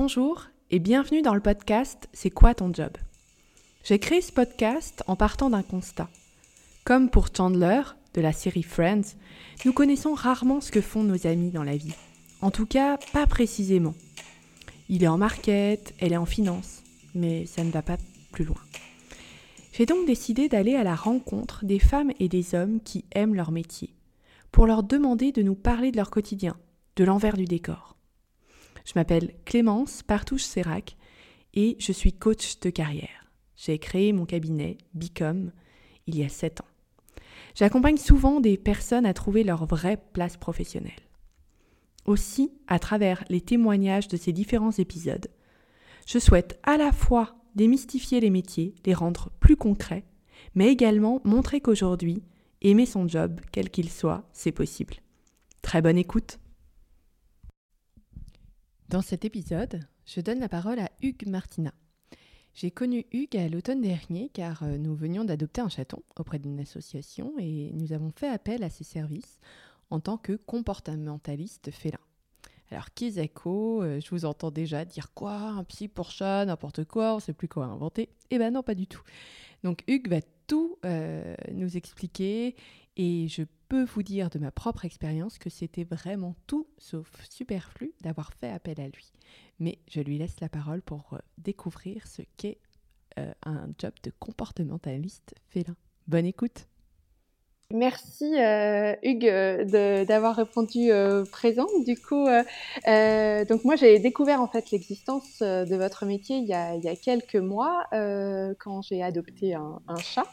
Bonjour et bienvenue dans le podcast C'est quoi ton job? J'ai créé ce podcast en partant d'un constat. Comme pour Chandler de la série Friends, nous connaissons rarement ce que font nos amis dans la vie. En tout cas, pas précisément. Il est en market, elle est en finance, mais ça ne va pas plus loin. J'ai donc décidé d'aller à la rencontre des femmes et des hommes qui aiment leur métier, pour leur demander de nous parler de leur quotidien, de l'envers du décor. Je m'appelle Clémence Partouche-Sérac et je suis coach de carrière. J'ai créé mon cabinet Bicom il y a 7 ans. J'accompagne souvent des personnes à trouver leur vraie place professionnelle. Aussi, à travers les témoignages de ces différents épisodes, je souhaite à la fois démystifier les métiers, les rendre plus concrets, mais également montrer qu'aujourd'hui, aimer son job, quel qu'il soit, c'est possible. Très bonne écoute dans cet épisode, je donne la parole à Hugues Martina. J'ai connu Hugues à l'automne dernier car euh, nous venions d'adopter un chaton auprès d'une association et nous avons fait appel à ses services en tant que comportementaliste félin. Alors, Kizako, euh, je vous entends déjà dire quoi Un psy pour chat, n'importe quoi, on ne sait plus quoi inventer. Eh ben non, pas du tout. Donc, Hugues va tout euh, nous expliquer et je peux vous dire de ma propre expérience que c'était vraiment tout sauf superflu d'avoir fait appel à lui. Mais je lui laisse la parole pour euh, découvrir ce qu'est euh, un job de comportementaliste félin. Bonne écoute Merci euh, Hugues d'avoir répondu présent. Du coup, donc moi j'ai découvert en fait l'existence de votre métier il y a, quelques mois quand j'ai adopté un chat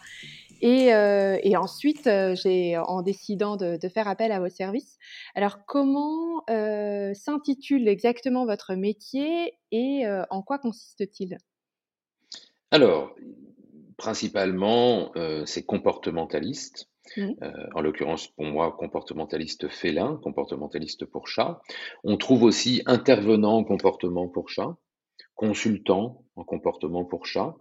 et, euh, et ensuite, euh, j'ai, en décidant de, de, faire appel à vos services, alors comment euh, s'intitule exactement votre métier et euh, en quoi consiste-t-il? Alors, principalement, c'est comportementaliste. Mmh. en l'occurrence, pour moi, comportementaliste félin, comportementaliste pour chat. On trouve aussi intervenant en comportement pour chat, consultant en comportement pour chat.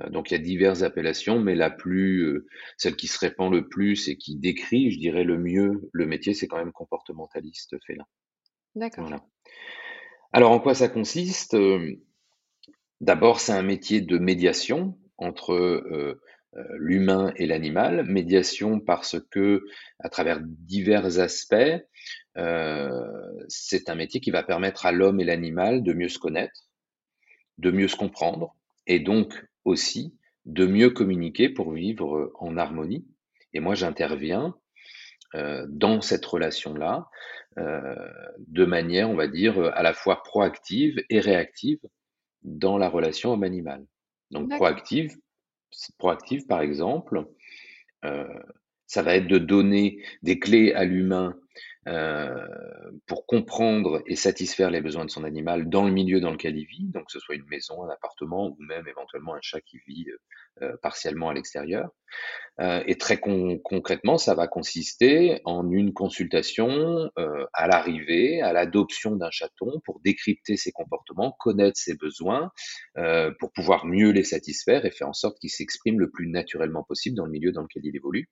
Euh, donc il y a diverses appellations, mais la plus, euh, celle qui se répand le plus et qui décrit, je dirais, le mieux le métier, c'est quand même comportementaliste félin. D'accord. Alors en quoi ça consiste? Euh, D'abord, c'est un métier de médiation entre l'humain et l'animal. Médiation parce que, à travers divers aspects, c'est un métier qui va permettre à l'homme et l'animal de mieux se connaître, de mieux se comprendre, et donc aussi de mieux communiquer pour vivre en harmonie. Et moi, j'interviens euh, dans cette relation-là euh, de manière, on va dire, à la fois proactive et réactive dans la relation homme-animal. Donc proactive, proactive par exemple, euh, ça va être de donner des clés à l'humain euh, pour comprendre et satisfaire les besoins de son animal dans le milieu dans lequel il vit, donc que ce soit une maison, un appartement ou même éventuellement un chat qui vit euh, partiellement à l'extérieur. Euh, et très con concrètement, ça va consister en une consultation à l'arrivée, à l'adoption d'un chaton pour décrypter ses comportements, connaître ses besoins, pour pouvoir mieux les satisfaire et faire en sorte qu'il s'exprime le plus naturellement possible dans le milieu dans lequel il évolue.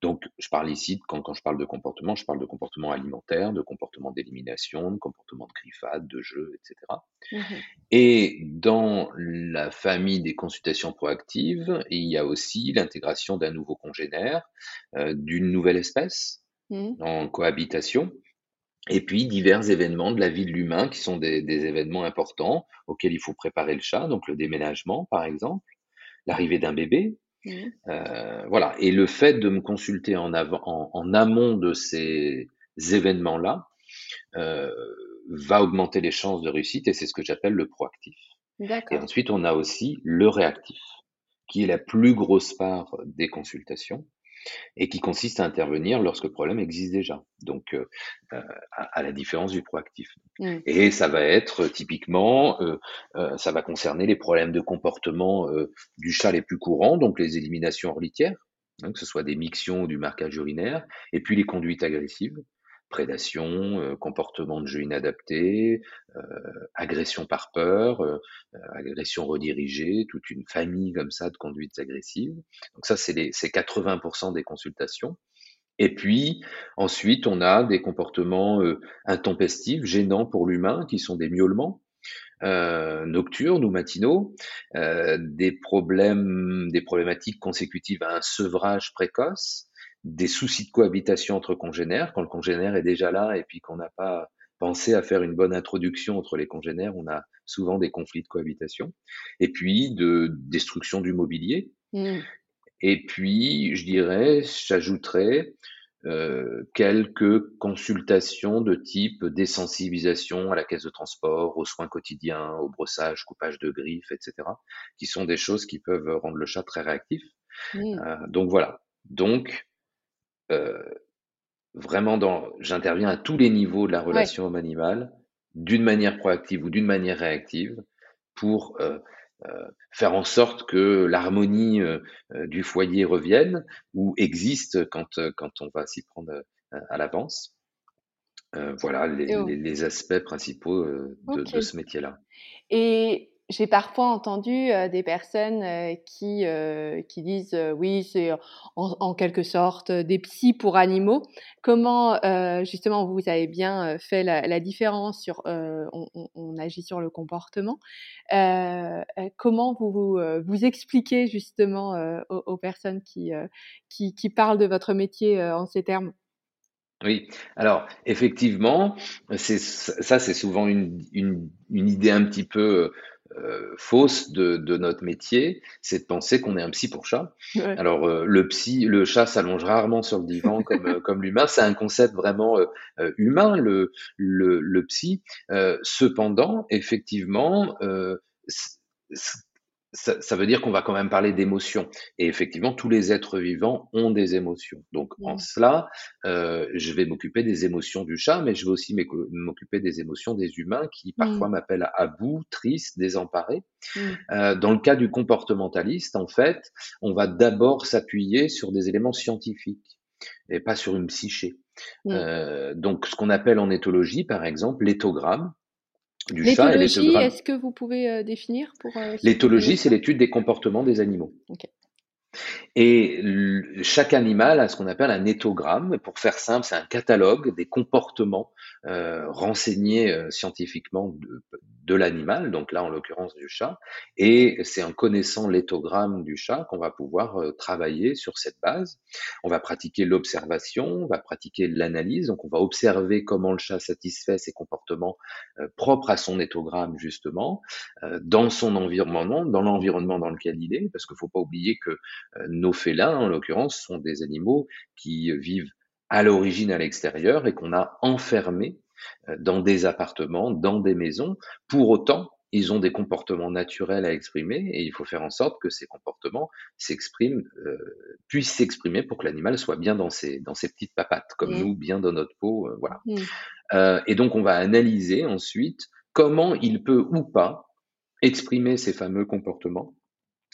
Donc, je parle ici, quand, quand je parle de comportement, je parle de comportement alimentaire, de comportement d'élimination, de comportement de griffade, de jeu, etc. Mmh Et dans la famille des consultations proactives, il y a aussi l'intégration d'un nouveau congénère, euh, d'une nouvelle espèce mmh. en cohabitation, et puis divers événements de la vie de l'humain qui sont des, des événements importants auxquels il faut préparer le chat, donc le déménagement par exemple, l'arrivée d'un bébé. Euh, voilà. Et le fait de me consulter en, avant, en, amont de ces événements-là euh, va augmenter les chances de réussite et c'est ce que j'appelle le proactif. Et ensuite, on a aussi le réactif, qui est la plus grosse part des consultations et qui consiste à intervenir lorsque le problème existe déjà. Donc, euh, euh, à, la différence du proactif. Mmh. Et ça va être typiquement, euh, ça va concerner les problèmes de comportement du chat les plus courants, donc les éliminations hors litière, hein, que ce soit des mictions ou du marquage urinaire, et puis les conduites agressives, prédation, euh, comportement de jeu inadapté, euh, agression par peur, euh, agression redirigée, toute une famille comme ça de conduites agressives. Donc ça, c'est 80% des consultations. Et puis ensuite, on a des comportements intempestifs, gênants pour l'humain, qui sont des miaulements. nocturnes ou matinaux, des problèmes, des problématiques consécutives à un sevrage précoce, des soucis de cohabitation entre congénères, quand le congénère est déjà là et puis qu'on n'a pas pensé à faire une bonne introduction entre les congénères, on a souvent des conflits de cohabitation, et puis de destruction du mobilier. Mmh. Et puis, je dirais, j'ajouterais euh, quelques consultations de type désensibilisation à la caisse de transport, aux soins quotidiens, au brossage, coupage de griffes, etc., qui sont des choses qui peuvent rendre le chat très réactif. Mmh. Euh, donc voilà. Donc, euh, vraiment, dans, j'interviens à tous les niveaux de la relation homme-animal, d'une manière proactive ou d'une manière réactive, pour euh, euh, faire en sorte que l'harmonie du foyer revienne ou existe quand, quand on va s'y prendre à l'avance. voilà les, les, aspects principaux de, de, ce métier-là. Et j'ai parfois entendu des personnes qui, qui disent oui, c'est en, quelque sorte des psys pour animaux. Comment justement vous avez bien fait la, différence sur on, agit sur le comportement. comment vous, vous, expliquez justement aux, personnes qui, qui, parlent de votre métier en ces termes? Oui, alors effectivement, ça, c'est souvent une, une, idée un petit peu euh, fausse de, de, notre métier, c'est de penser qu'on est un psy pour chat. Alors euh, le psy, le chat s'allonge rarement sur le divan comme, euh, comme l'humain. C'est un concept vraiment humain, le, le, le psy. cependant, effectivement, ça, ça, veut dire qu'on va quand même parler d'émotions. Et effectivement, tous les êtres vivants ont des émotions. Donc, en cela, euh, je vais m'occuper des émotions du chat, mais je vais aussi m'occuper des émotions des humains qui parfois m'appellent à bout, triste, désemparé. Euh, dans le cas du comportementaliste, en fait, on va d'abord s'appuyer sur des éléments scientifiques et pas sur une psyché. Euh, donc, ce qu'on appelle en éthologie, par exemple, l'éthogramme, L'éthologie, est-ce que vous pouvez euh, définir pour euh, L'éthologie, c'est l'étude des comportements des animaux. Et chaque animal a ce qu'on appelle un éthogramme. Pour faire simple, c'est un catalogue des comportements euh, renseignés euh, scientifiquement de, de l'animal, donc là en l'occurrence du chat. Et c'est en connaissant l'éthogramme du chat qu'on va pouvoir euh, travailler sur cette base. On va pratiquer l'observation, on va pratiquer l'analyse, donc on va observer comment le chat satisfait ses comportements propres à son éthogramme justement, dans son environnement, dans l'environnement dans lequel il est, parce qu'il ne faut pas oublier que nos félins, en l'occurrence, sont des animaux qui vivent à l'origine à l'extérieur et qu'on a enfermés euh, dans des appartements, dans des maisons. Pour autant, ils ont des comportements naturels à exprimer et il faut faire en sorte que ces comportements s'expriment, euh, puissent s'exprimer pour que l'animal soit bien dans ses, dans ses petites papates, comme mmh. nous, bien dans notre peau, euh, voilà. Mmh. Euh, et donc on va analyser ensuite comment il peut ou pas exprimer ces fameux comportements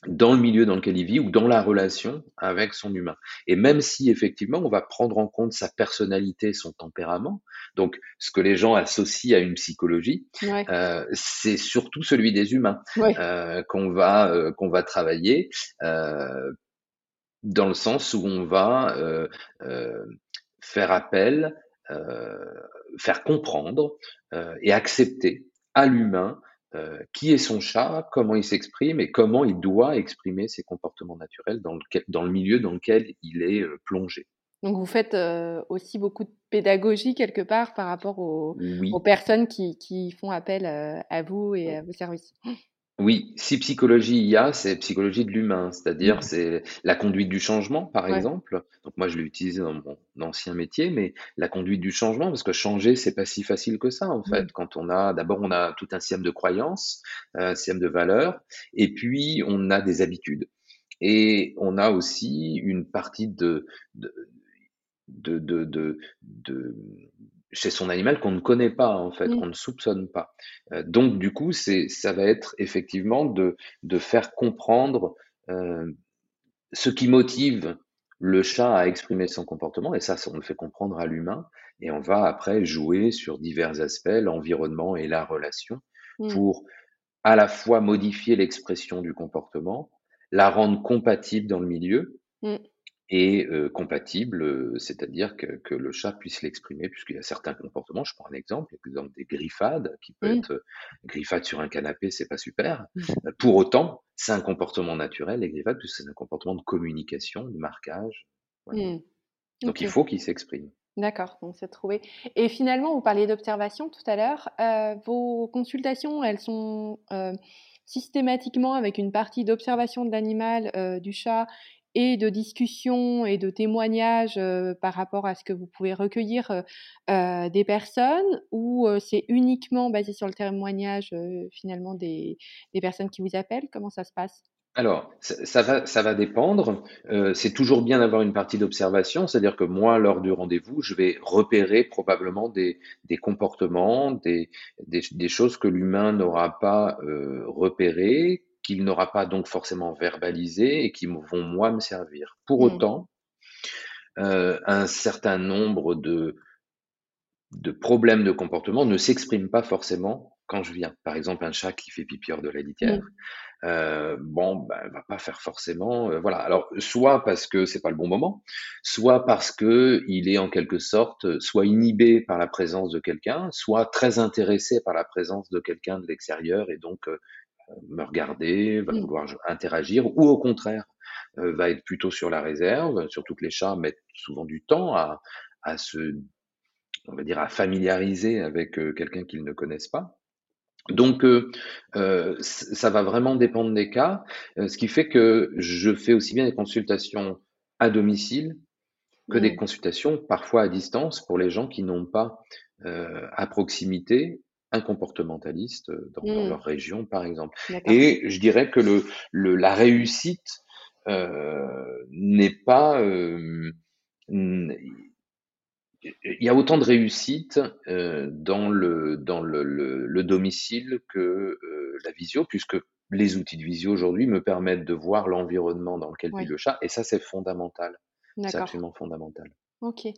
dans le milieu dans lequel il vit ou dans la relation avec son humain. Et même si effectivement on va prendre en compte sa personnalité, son tempérament, donc ce que les gens associent à une psychologie, euh, c'est surtout celui des humains euh, qu'on va euh, qu'on va travailler dans le sens où on va faire appel, faire comprendre et accepter à l'humain euh, qui est son chat, comment il s'exprime et comment il doit exprimer ses comportements naturels dans le, dans le milieu dans lequel il est euh, plongé. Donc vous faites euh, aussi beaucoup de pédagogie quelque part par rapport aux, aux personnes qui, qui, font appel à vous et à vos services. Oui, si psychologie il y a, c'est psychologie de l'humain, c'est-à-dire mmh. c'est la conduite du changement, par exemple. Donc moi, je l'ai utilisé dans mon ancien métier, mais la conduite du changement, parce que changer, c'est pas si facile que ça, en mmh. fait. Quand on a, d'abord, on a tout un système de croyances, un système de valeurs, et puis on a des habitudes. Et on a aussi une partie de, de, de, de, de chez son animal qu'on ne connaît pas en fait, qu'on ne soupçonne pas. Euh, donc du coup, c'est ça va être effectivement de, de faire comprendre euh, ce qui motive le chat à exprimer son comportement, et ça, on le fait comprendre à l'humain, et on va après jouer sur divers aspects, l'environnement et la relation, mmh. pour à la fois modifier l'expression du comportement, la rendre compatible dans le milieu, mmh. Et compatible, c'est-à-dire que, que, le chat puisse l'exprimer, puisqu'il y a certains comportements. Je prends un exemple, l'exemple des griffades, qui peut mmh. être euh, griffade sur un canapé, c'est pas super. Mmh. Pour autant, c'est un comportement naturel, les griffades, puisque c'est un comportement de communication, de marquage. Mmh. Donc il faut qu'il s'exprime. D'accord, donc c'est trouvé. Et finalement, vous parliez d'observation tout à l'heure. Vos consultations, elles sont systématiquement avec une partie d'observation de l'animal, du chat, et de discussion et de témoignages par rapport à ce que vous pouvez recueillir des personnes, ou c'est uniquement basé sur le témoignage finalement des, personnes qui vous appellent? Comment ça se passe? Alors, ça, va, ça va dépendre. Euh, c'est toujours bien d'avoir une partie d'observation, c'est-à-dire que moi, lors du rendez-vous, je vais repérer probablement des, comportements, des, choses que l'humain n'aura pas euh, repérées, qu'il n'aura pas donc forcément verbalisées et qui vont moi me servir. Pour mmh. autant, euh, un certain nombre de, de problèmes de comportement ne s'expriment pas forcément quand je viens. Par exemple, un chat qui fait pipi hors de la litière. Mmh euh, bon, ben, va pas faire forcément. Euh, voilà. Alors, soit parce que c'est pas le bon moment, soit parce que il est en quelque sorte soit inhibé par la présence de quelqu'un, soit très intéressé par la présence de quelqu'un de l'extérieur et donc euh, me regarder, va mmh. vouloir interagir, ou au contraire euh, va être plutôt sur la réserve. Surtout que les chats mettent souvent du temps à, à se, on va dire, à familiariser avec euh, quelqu'un qu'ils ne connaissent pas. Donc, euh, ça va vraiment dépendre des cas, ce qui fait que je fais aussi bien des consultations à domicile que des mmh. consultations parfois à distance pour les gens qui n'ont pas à proximité un comportementaliste dans, mmh. leur région, par exemple. Et je dirais que le, le la réussite n'est pas il y a autant de réussite euh, dans, le, dans le, le, domicile que euh, la visio, puisque les outils de visio aujourd'hui me permettent de voir l'environnement dans lequel vit le chat, et ça c'est fondamental. C'est absolument fondamental. Ok.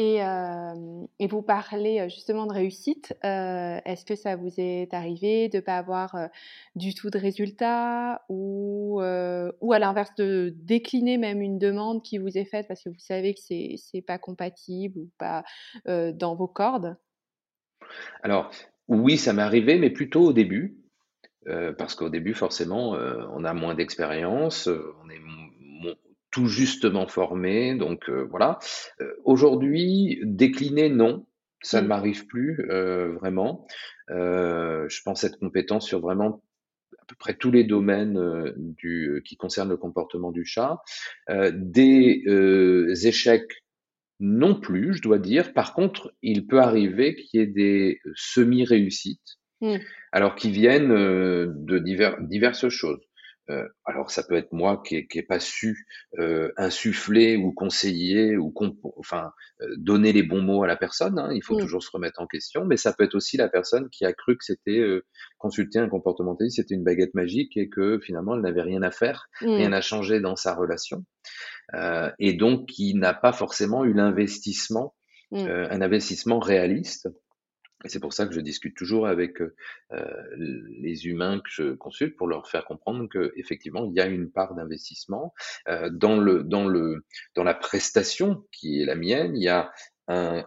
Et, et, vous parlez justement de réussite. Est-ce que ça vous est arrivé de ne pas avoir du tout de résultat ou, ou à l'inverse de décliner même une demande qui vous est faite parce que vous savez que c'est n'est pas compatible ou pas dans vos cordes? Alors oui, ça m'est arrivé, mais plutôt au début. parce qu'au début, forcément, on a moins d'expérience, on est tout justement formé. Donc euh, voilà. Euh, aujourd'hui, décliner, non, ça ne mmh. m'arrive plus euh, vraiment. je pense être compétent sur vraiment à peu près tous les domaines du, qui concernent le comportement du chat. des échecs non plus, je dois dire. Par contre, il peut arriver qu'il y ait des semi-réussites, mmh. alors qui viennent de divers, diverses choses. Euh, alors ça peut être moi qui n'ai pas su euh, insuffler ou conseiller ou enfin euh, donner les bons mots à la personne. Hein, il faut toujours se remettre en question, mais ça peut être aussi la personne qui a cru que c'était consulter un comportementaliste, c'était une baguette magique et que finalement elle n'avait rien à faire, rien à changer dans sa relation, et donc qui n'a pas forcément eu l'investissement, un investissement réaliste c'est pour ça que je discute toujours avec euh, les humains que je consulte pour leur faire comprendre que effectivement il y a une part d'investissement euh, dans le dans le dans la prestation qui est la mienne. Il y a un,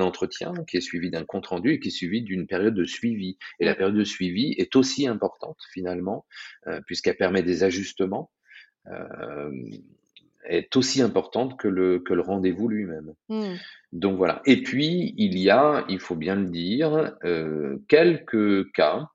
entretien qui est suivi d'un compte rendu et qui est suivi d'une période de suivi. Et la période de suivi est aussi importante finalement euh, puisqu'elle permet des ajustements. Est aussi importante que le, que le rendez-vous lui-même. Mmh. Donc voilà. Et puis, il y a, il faut bien le dire, euh, quelques cas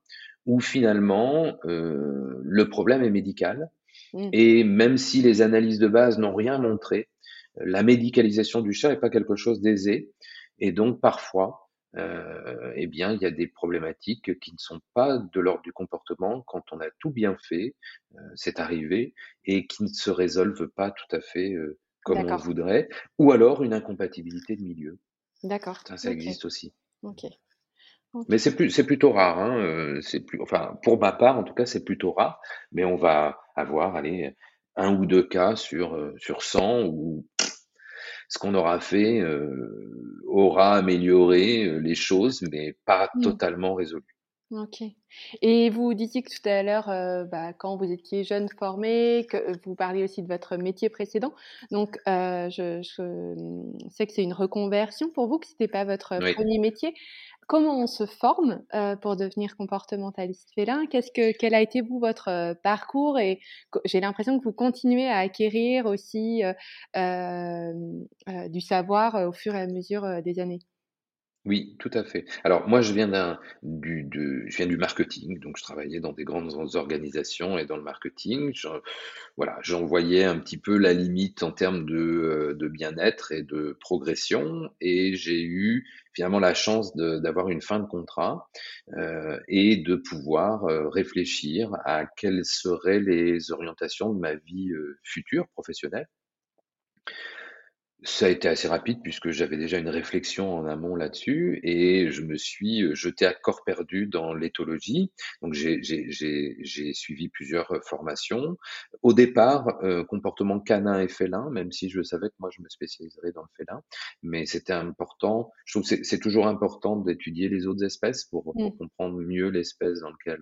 où finalement euh, le problème est médical. Mmh. Et même si les analyses de base n'ont rien montré, la médicalisation du chat n'est pas quelque chose d'aisé. Et donc parfois, euh, eh bien, il y a des problématiques qui ne sont pas de l'ordre du comportement quand on a tout bien fait, euh, c'est arrivé, et qui ne se résolvent pas tout à fait euh, comme on voudrait, ou alors une incompatibilité de milieu. D'accord. Ça, ça existe aussi. Ok. Mais c'est plus, c'est plutôt rare. Hein, c'est plus, enfin, pour ma part, en tout cas, c'est plutôt rare. Mais on va avoir, allez, un ou deux cas sur sur 100 où ce qu'on aura fait euh, aura amélioré euh, les choses, mais pas mmh. totalement résolu. OK. Et vous disiez que tout à l'heure, heu, bah, quand vous étiez jeune formé, que vous parliez aussi de votre métier précédent. Donc, je je, mmh, sais que c'est une reconversion pour vous, que c'était pas votre Oui. premier métier. Comment on se forme, heu, pour devenir comportementaliste félin? Que quel a été vous votre, heu, parcours? Et j'ai l'impression que vous continuez à acquérir aussi, heu, du savoir, au fur et à mesure, des années. Oui, tout à fait. Alors moi, je viens d'un du marketing, donc je travaillais dans des grandes organisations et dans le marketing. Voilà, j'en voyais un petit peu la limite en termes de, heu, de bien-être et de progression et j'ai eu finalement la chance d'avoir une fin de contrat, heu et de pouvoir, heu, réfléchir à quelles seraient les orientations de ma vie, future professionnelle. Ça a été assez rapide puisque j'avais déjà une réflexion en amont là-dessus et je me suis, heu, jeté à corps perdu dans l'éthologie. Donc j'ai j'ai j'ai j'ai suivi plusieurs, heu, formations. Au départ, heu, comportement canin et félin, même si je savais que moi je me spécialiserais dans le félin. Mais c'était important, je trouve que c'est c'est toujours important d'étudier les autres espèces pour Mmh. pour comprendre mieux l'espèce dans lequel,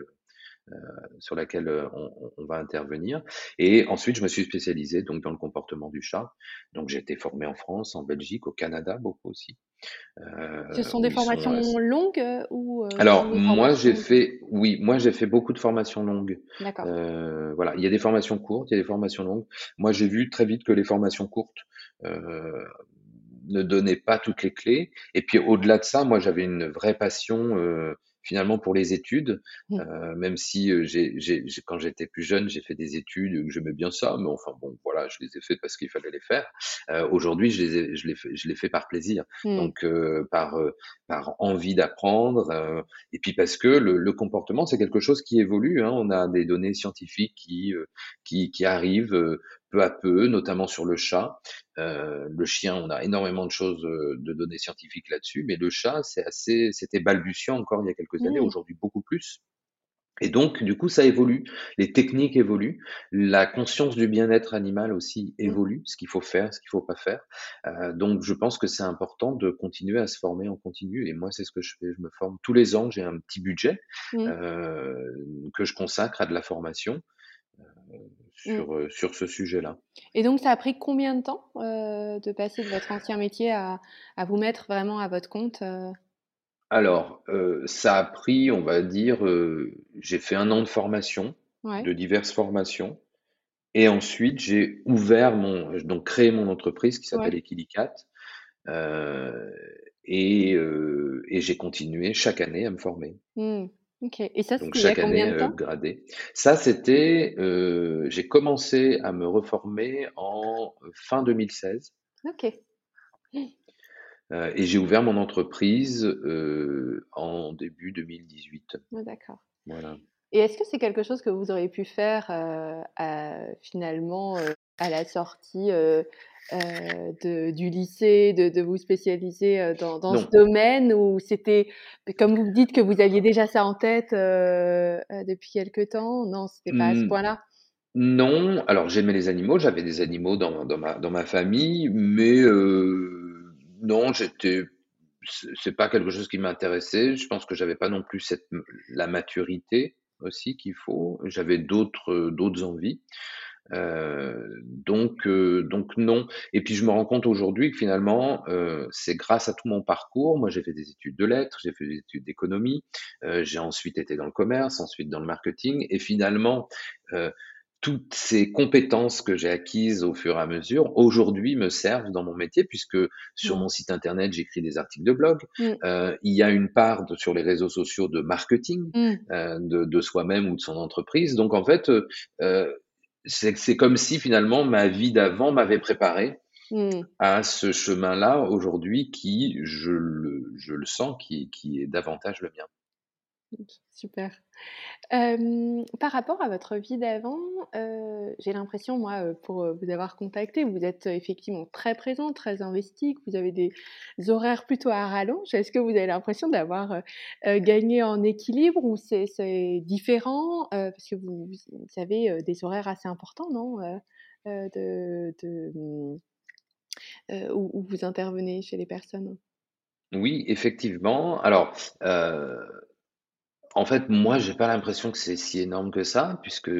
sur laquelle euh, on, on va intervenir. Et ensuite, je me suis spécialisé donc dans le comportement du chat. Donc j'ai été formé en France, en Belgique, au Canada beaucoup aussi, Ce euh, sont où des sont. formations euh, longues, ou, Alors moi j'ai fait, oui, moi j'ai fait beaucoup de formations longues. D'accord. Euh, voilà, il y a des formations courtes, il y a des formations longues. Moi j'ai vu très vite que les formations courtes euh, ne donnaient pas toutes les clés. Et puis au-delà de ça, moi j'avais une vraie passion euh, finalement pour les études, Mmh. euh, même si euh, j'ai, j'ai, j'ai- quand j'étais plus jeune, j'ai fait des études, que j'aimais bien ça, mais enfin bon, voilà, je les ai fait parce qu'il fallait les faire. Euh, aujourd'hui, je les ai, je les fais, je les fais par plaisir, Mmh. donc euh, par euh, par envie d'apprendre, euh, et puis parce que le, le comportement c'est quelque chose qui évolue. Hein, on a des données scientifiques qui euh, qui, qui arrivent euh, peu à peu, notamment sur le chat. Euh, le chien, on a énormément de choses, euh, de données scientifiques là-dessus, mais le chat, c'est assez, c'était balbutiant encore il y a quelques années, Mmh. aujourd'hui beaucoup plus. Et donc, du coup, ça évolue, les techniques évoluent, la conscience du bien-être animal aussi Mmh. évolue, ce qu'il faut faire, ce qu'il faut pas faire. Euh, donc, je pense que c'est important de continuer à se former en continu. Et moi, c'est ce que je fais. Je me forme tous les ans. J'ai un petit budget Mmh. euh, que je consacre à de la formation. Sur euh, sur ce sujet-là. Et donc ça a pris combien de temps, heu, de passer de votre ancien métier à à vous mettre vraiment à votre compte, heu? Alors, ça a pris, on va dire, j'ai fait un an de formation, Ouais, de diverses formations et ensuite j'ai ouvert mon donc créé mon entreprise qui ouais. s'appelle Equilicat, heu et j'ai continué chaque année à me former. Mmh. OK. Et ça, Donc c'était il y a chaque combien année, de temps? upgradé. Ça, c'était, heu, j'ai commencé à me reformer en, fin 2016, OK. et j'ai ouvert mon entreprise, en début 2018. Ouais, d'accord. Voilà. Et est-ce que c'est quelque chose que vous auriez pu faire, à finalement, à la sortie, de du lycée, de de vous spécialiser, heu, dans dans ce domaine? Ou c'était comme vous me dites que vous aviez déjà ça en tête, heu, depuis quelque temps? Non, c'était pas à ce Mmh, point-là? non, alors j'aimais les animaux, j'avais des animaux dans dans ma dans ma famille, mais non, j'étais c'est pas quelque chose qui m'intéressait. Je pense que j'avais pas non plus cette la maturité aussi qu'il faut. J'avais d'autres, d'autres envies. Heu, donc heu, donc non et puis je me rends compte aujourd'hui que finalement, heu, c'est grâce à tout mon parcours. Moi, j'ai fait des études de lettres, j'ai fait des études d'économie, j'ai ensuite été dans le commerce, ensuite dans le marketing et finalement, toutes ces compétences que j'ai acquises au fur et à mesure, aujourd'hui me servent dans mon métier puisque sur Mmh. mon site internet, j'écris des articles de blog. Mmh. Heu, il y a une part de sur les réseaux sociaux de marketing, Mmh. heu, de de soi-même ou de son entreprise. Donc en fait, heu, c'est comme si finalement ma vie d'avant m'avait préparé Mmh. à ce chemin-là aujourd'hui qui, je le je le sens, qui qui est davantage le mien. Super. Par rapport à votre vie d'avant, j'ai l'impression moi, pour, vous avoir contacté, vous êtes, effectivement très présent, très investi, que vous avez des horaires plutôt à rallonge. Est-ce que vous avez l'impression d'avoir, gagné en équilibre ou c'est différent? Parce que vous avez, des horaires assez importants, non? De mmh, où vous intervenez chez les personnes? Oui, effectivement. Alors, en fait, moi, j'ai pas l'impression que c'est si énorme que ça, puisque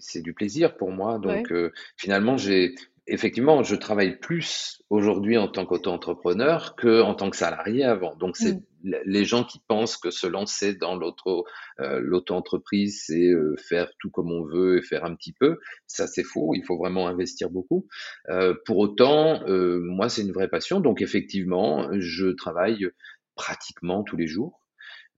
c'est du plaisir pour moi. Ouais. Donc, heu, finalement, j'ai effectivement, je travaille plus aujourd'hui en tant qu'auto-entrepreneur qu'en tant que salarié avant. Donc, c'est Mmh. l les gens qui pensent que se lancer dans l'auto, heu, l'auto-entreprise, c'est, heu, faire tout comme on veut et faire un petit peu. Ça, c'est faux. Il faut vraiment investir beaucoup. Heu, pour autant, heu, moi, c'est une vraie passion. Donc, effectivement, je travaille pratiquement tous les jours.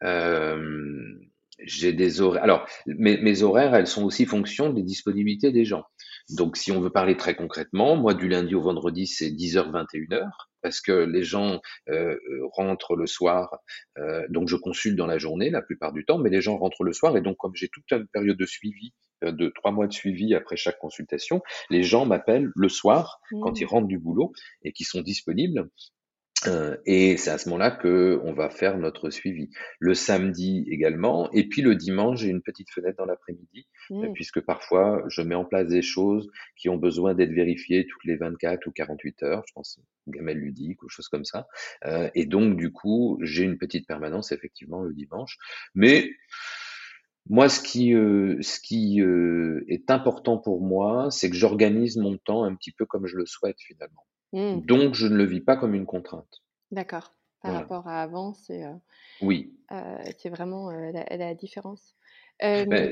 Hem, j'ai des horaires alors mes mes horaires, elles sont aussi fonction des disponibilités des gens. Donc si on veut parler très concrètement, moi du lundi au vendredi, c'est 10:00-21:00 parce que les gens, heu, rentrent le soir, heu, donc je consulte dans la journée la plupart du temps, mais les gens rentrent le soir et donc comme j'ai toute une période de suivi, heu, de 3 mois de suivi après chaque consultation, les gens m'appellent le soir quand ils Mmh. rentrent du boulot et qu'ils sont disponibles Heu et c'est à ce moment-là qu'on va faire notre suivi. Le samedi également et puis le dimanche, j'ai une petite fenêtre dans l'après-midi, Mmh. puisque parfois je mets en place des choses qui ont besoin d'être vérifiées toutes les 24 ou 48 heures, je pense gamelle ludique ou choses comme ça, heu et donc du coup, j'ai une petite permanence effectivement le dimanche. Mais moi ce qui, ce qui, est important pour moi, c'est que j'organise mon temps un petit peu comme je le souhaite finalement. Mmh. Donc je ne le vis pas comme une contrainte. D'accord. Par Voilà. rapport à avant, c'est, heu Oui. heu, c'est vraiment, heu, la la différence.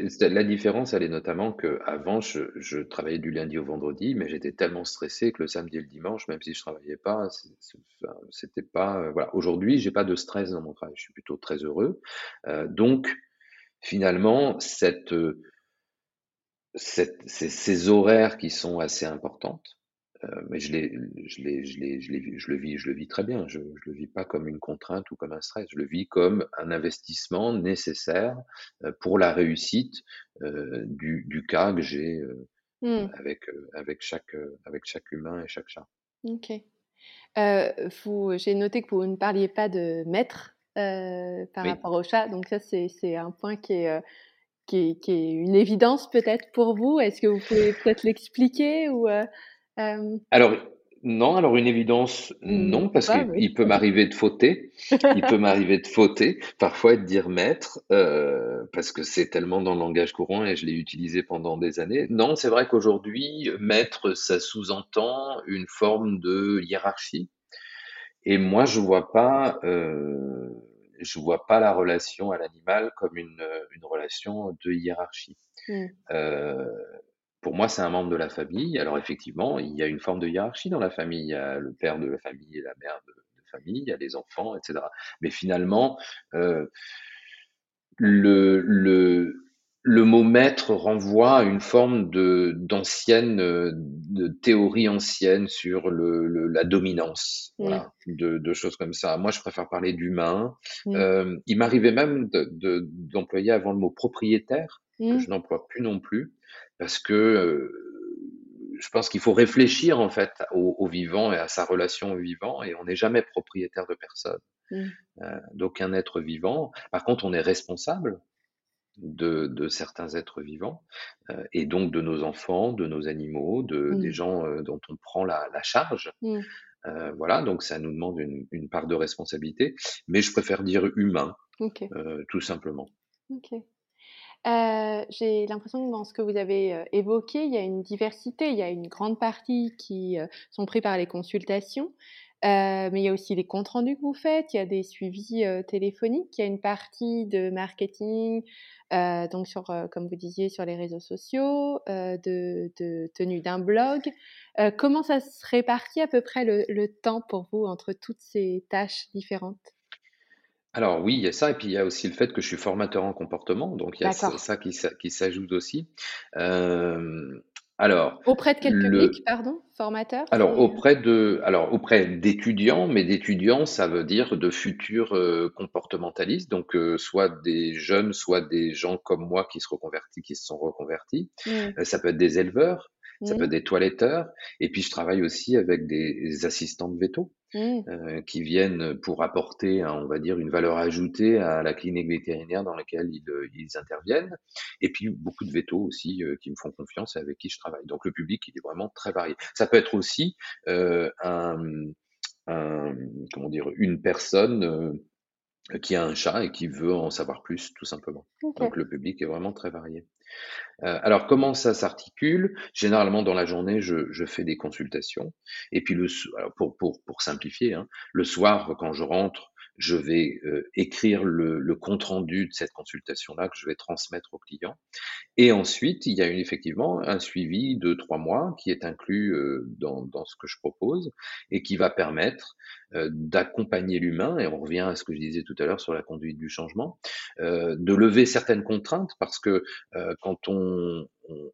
C'est la différence, elle est notamment qu'avant, je je travaillais du lundi au vendredi, mais j'étais tellement stressé que le samedi et le dimanche, même si je travaillais pas, c'était pas, voilà. Aujourd'hui, j'ai pas de stress dans mon travail, je suis plutôt très heureux. Heu, donc finalement, cette, cette ces ces horaires qui sont assez importantes, mais je le vis je le vis très bien. Je je le vis pas comme une contrainte ou comme un stress. Je le vis comme un investissement nécessaire, heu, pour la réussite, heu, du du cas que j'ai, heu, mmh, avec, chaque, heu, avec chaque humain et chaque chat. OK. J'ai noté que vous ne parliez pas de maître, par Oui. rapport au chat, donc ça, c'est un point qui est, heu, qui est qui est une évidence peut-être pour vous? Est-ce que vous pouvez peut-être l'expliquer ou, Alors, non, alors une évidence, ou non, parce qu'il peut m'arriver de fauter. Il peut m'arriver de fauter, parfois et de dire maître, heu, parce que c'est tellement dans le langage courant et je l'ai utilisé pendant des années. Non, c'est vrai qu'aujourd'hui, maître, ça sous-entend une forme de hiérarchie et moi je vois pas, je vois pas la relation à l'animal comme une, une relation de hiérarchie. mmh, Heu pour moi, c'est un membre de la famille. Alors effectivement, il y a une forme de hiérarchie dans la famille. Il y a le père de la famille et la mère de de famille, il y a les enfants, et cetera. Mais finalement, heu, le le le mot maître renvoie à une forme de d'ancienne, heu, de théorie ancienne sur le le la dominance, voilà, de de choses comme ça. Moi, je préfère parler d'humain. Hem, il m'arrivait même de de d'employer avant le mot propriétaire, que mmh, je n'emploie plus non plus, parce que, je pense qu'il faut réfléchir en fait au au vivant et à sa relation au vivant et on n'est jamais propriétaire de personne, mmh, heu, d'aucun être vivant. Par contre, on est responsable de de certains êtres vivants, heu et donc de nos enfants, de nos animaux, de des mmh, gens, heu, dont on prend la la charge. mmh, voilà, donc ça nous demande une une part de responsabilité, mais je préfère dire humain, tout simplement. Heu, j'ai l'impression que dans ce que vous avez, heu, évoqué, il y a une diversité. Il y a une grande partie qui, heu, sont pris par les consultations, mais il y a aussi les comptes rendus que vous faites, il y a des suivis, téléphoniques, il y a une partie de marketing, donc comme vous disiez, sur les réseaux sociaux, de tenue d'un blog. Comment ça se répartit à peu près le temps pour vous entre toutes ces tâches différentes? Alors oui, il y a ça et puis il y a aussi le fait que je suis formateur en comportement, donc il y a ça D'accord. ça qui s'a qui s'ajoute aussi. Hem, alors Auprès de quel public, pardon? Formateur, Alors c'est, auprès de alors auprès d'étudiants, mais d'étudiants, ça veut dire de futurs, heu, comportementalistes, donc heu, soit des jeunes, soit des gens comme moi qui se reconvertis qui se sont reconvertis. Mmh. Heu, ça peut être des éleveurs, ça peut Mmh. être des toiletteurs et puis je travaille aussi avec des assistants de véto Mmh. heu, qui viennent pour apporter on va dire une valeur ajoutée à la clinique vétérinaire dans laquelle ils, ils interviennent et puis beaucoup de vétos aussi, heu, qui me font confiance et avec qui je travaille. Donc le public, il est vraiment très varié. Ça peut être aussi? Une personne, qui a un chat et qui veut en savoir plus, tout simplement. Donc le public est vraiment très varié. Euh, alors comment ça s'articule? Généralement dans la journée, je, je, fais des consultations. Et puis le, pour, pour, pour simplifier, hein, le soir quand je rentre, je vais euh, écrire le, le compte-rendu de cette consultation-là que je vais transmettre au client. Et ensuite, il y a une, effectivement un suivi de trois mois qui est inclus euh, dans, dans, ce que je propose et qui va permettre euh, d'accompagner l'humain, et on revient à ce que je disais tout à l'heure sur la conduite du changement, euh, de lever certaines contraintes, parce que euh, quand on, on,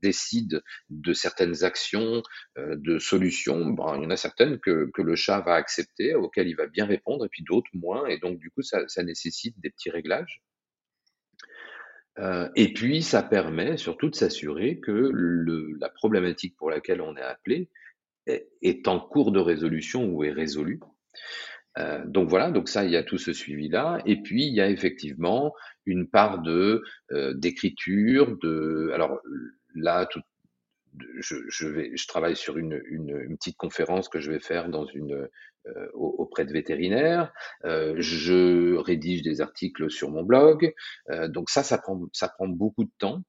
décide de certaines actions, euh, de solutions, il y en a certaines que, le chat va accepter, auxquelles il va bien répondre, et puis d'autres moins, et donc du coup ça, nécessite des petits réglages. Euh, et puis, ça permet surtout de s'assurer que la problématique pour laquelle on est appelé est, en cours de résolution ou est résolue. Euh, donc voilà, donc ça, il y a tout ce suivi-là. Et puis, il y a effectivement une part de euh, d'écriture, de alors là, tout, je, je, vais, je travaille sur une, une, une, petite conférence que je vais faire dans une euh, auprès de vétérinaires. Euh, je rédige des articles sur mon blog. Euh, donc ça, ça prend, ça prend beaucoup de temps.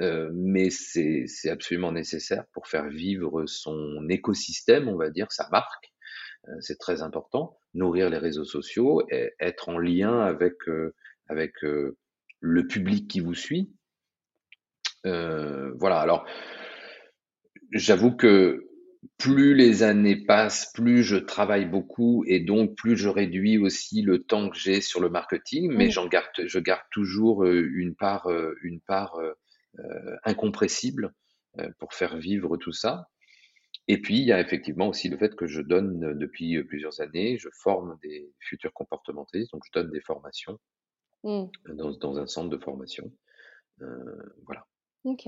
Euh, mais c'est absolument nécessaire pour faire vivre son écosystème, on va dire, sa marque. Euh, c'est très important. Nourrir les réseaux sociaux, et être en lien avec, euh, avec le public qui vous suit. voilà. Alors, j'avoue que plus les années passent, plus je travaille beaucoup et donc plus je réduis aussi le temps que j'ai sur le marketing, mais j'en garde, je garde toujours euh, une part, euh, une part euh, incompressible pour faire vivre tout ça. Et puis, il y a effectivement aussi le fait que je donne depuis plusieurs années, je forme des futurs comportementalistes, donc je donne des formations mmh. dans, dans, un centre de formation. voilà. Ok.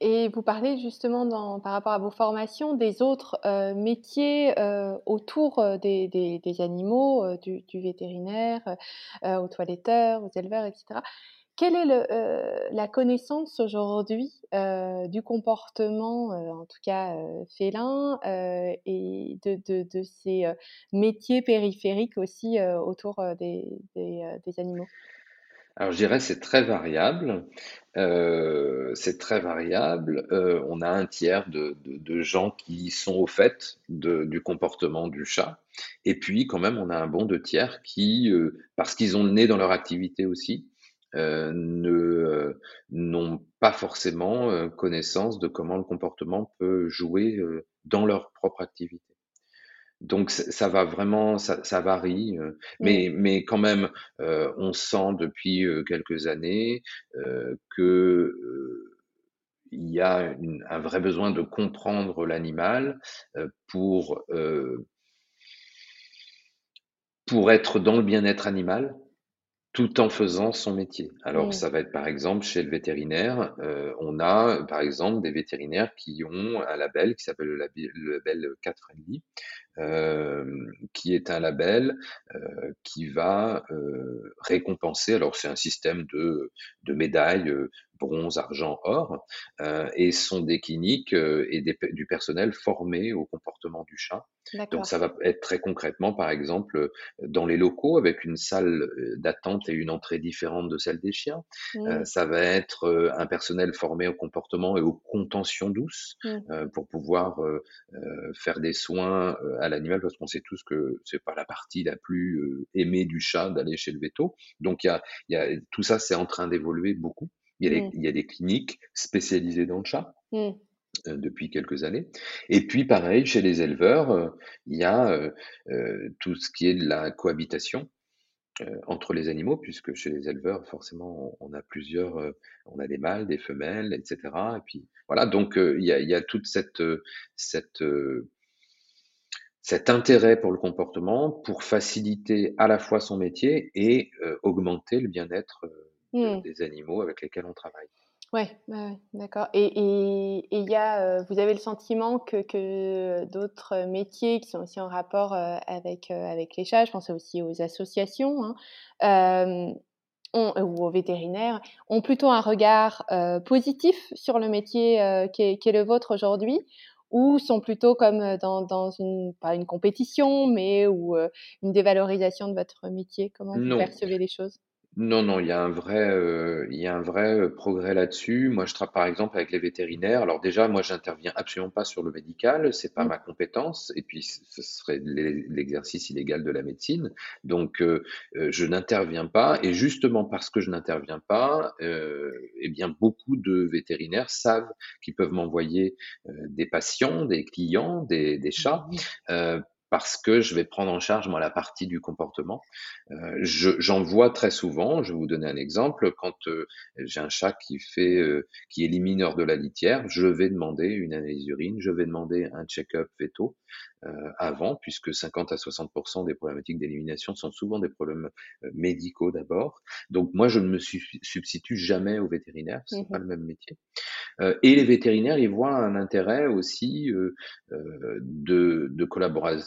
Et vous parlez justement dans, par rapport à vos formations des autres euh, métiers euh, autour euh, des, des, des animaux, euh, du, du, vétérinaire, euh, aux toiletteurs, aux éleveurs, etc. Quelle est le, la connaissance aujourd'hui du comportement, en tout cas félin, et de, ces métiers périphériques aussi autour des, animaux? Alors je dirais c'est très variable. Euh, c'est très variable. Euh, on a un tiers de, gens qui sont au fait du comportement du chat. Et puis quand même, on a un bon de tiers qui, euh, parce qu'ils ont le nez dans leur activité aussi, euh, ne euh, n'ont pas forcément connaissance de comment le comportement peut jouer dans leur propre activité. Donc ça va vraiment, ça, ça varie, euh, mais, mais quand même, euh, on sent depuis euh, quelques années euh, que euh, il y a une, un vrai besoin de comprendre l'animal pour pour être dans le bien-être animal, tout en faisant son métier. Alors, mmh. ça va être par exemple chez le vétérinaire, euh, on a par exemple des vétérinaires qui ont un label qui s'appelle le, label Cat Friendly, euh, qui est un label euh, qui va euh, récompenser. Alors, c'est un système de, de médailles euh, bronze, argent, or, euh, et sont des cliniques euh, et des, du personnel formé au comportement du chat. Donc ça va être très concrètement, par exemple, dans les locaux avec une salle euh, d'attente et une entrée différente de celle des chiens. Mmh. Euh, ça va être euh, un personnel formé au comportement et aux contentions douces mmh. euh, pour pouvoir faire des soins à l'animal parce qu'on sait tous que c'est pas la partie la plus aimée du chat d'aller chez le veto. Donc il y a, y a, tout ça, c'est en train d'évoluer beaucoup. Il y, a mmh. il y, a des cliniques spécialisées dans le chat. Mmh. Euh, depuis quelques années. Et puis pareil, chez les éleveurs, euh, il y a euh, euh, tout ce qui est de la cohabitation entre les animaux, puisque chez les éleveurs, forcément, on, on a plusieurs, on a des mâles, des femelles, etc. Et puis voilà, donc il y, a, il y a toute cette, cette cet intérêt pour le comportement pour faciliter à la fois son métier et augmenter le bien-être mmh. des animaux avec lesquels on travaille. Ouais, ouais, d'accord. Et il y a, euh, vous avez le sentiment que, que d'autres métiers qui sont aussi en rapport euh, avec, euh, avec les chats, je pense aussi aux associations, hein, ont, ou aux vétérinaires, ont plutôt un regard positif sur le métier qui est, qui, est, le vôtre aujourd'hui ou sont plutôt comme dans, dans une pas une compétition, mais ou une dévalorisation de votre métier? Comment vous percevez les choses? Non, non, il y a un vrai, heu, il y a un vrai, heu, progrès là-dessus. Moi, je travaille par exemple avec les vétérinaires. Alors déjà, moi, j'interviens absolument pas sur le médical, c'est pas Mmh. ma compétence et puis ce ce serait l'e l'exercice illégal de la médecine. Donc heu heu, je n'interviens pas et justement parce que je n'interviens pas, heu et bien, beaucoup de vétérinaires savent qu'ils peuvent m'envoyer, heu, des patients, des clients, des des chats, heu, parce que je vais prendre en charge, moi, la partie du comportement. Euh, je, j'en vois très souvent. Je vais vous donner un exemple. Quand euh, j'ai un chat qui fait, euh, qui est limineur de la litière, je vais demander une analyse d'urine, je vais demander un check-up veto euh, avant, puisque 50 à 60% des problématiques d'élimination sont souvent des problèmes euh, médicaux d'abord. Donc moi, je ne me substitue jamais au vétérinaire. C'est pas Mmh le même métier. Euh, et les vétérinaires, ils voient un intérêt aussi euh, euh, de, de, collaboration,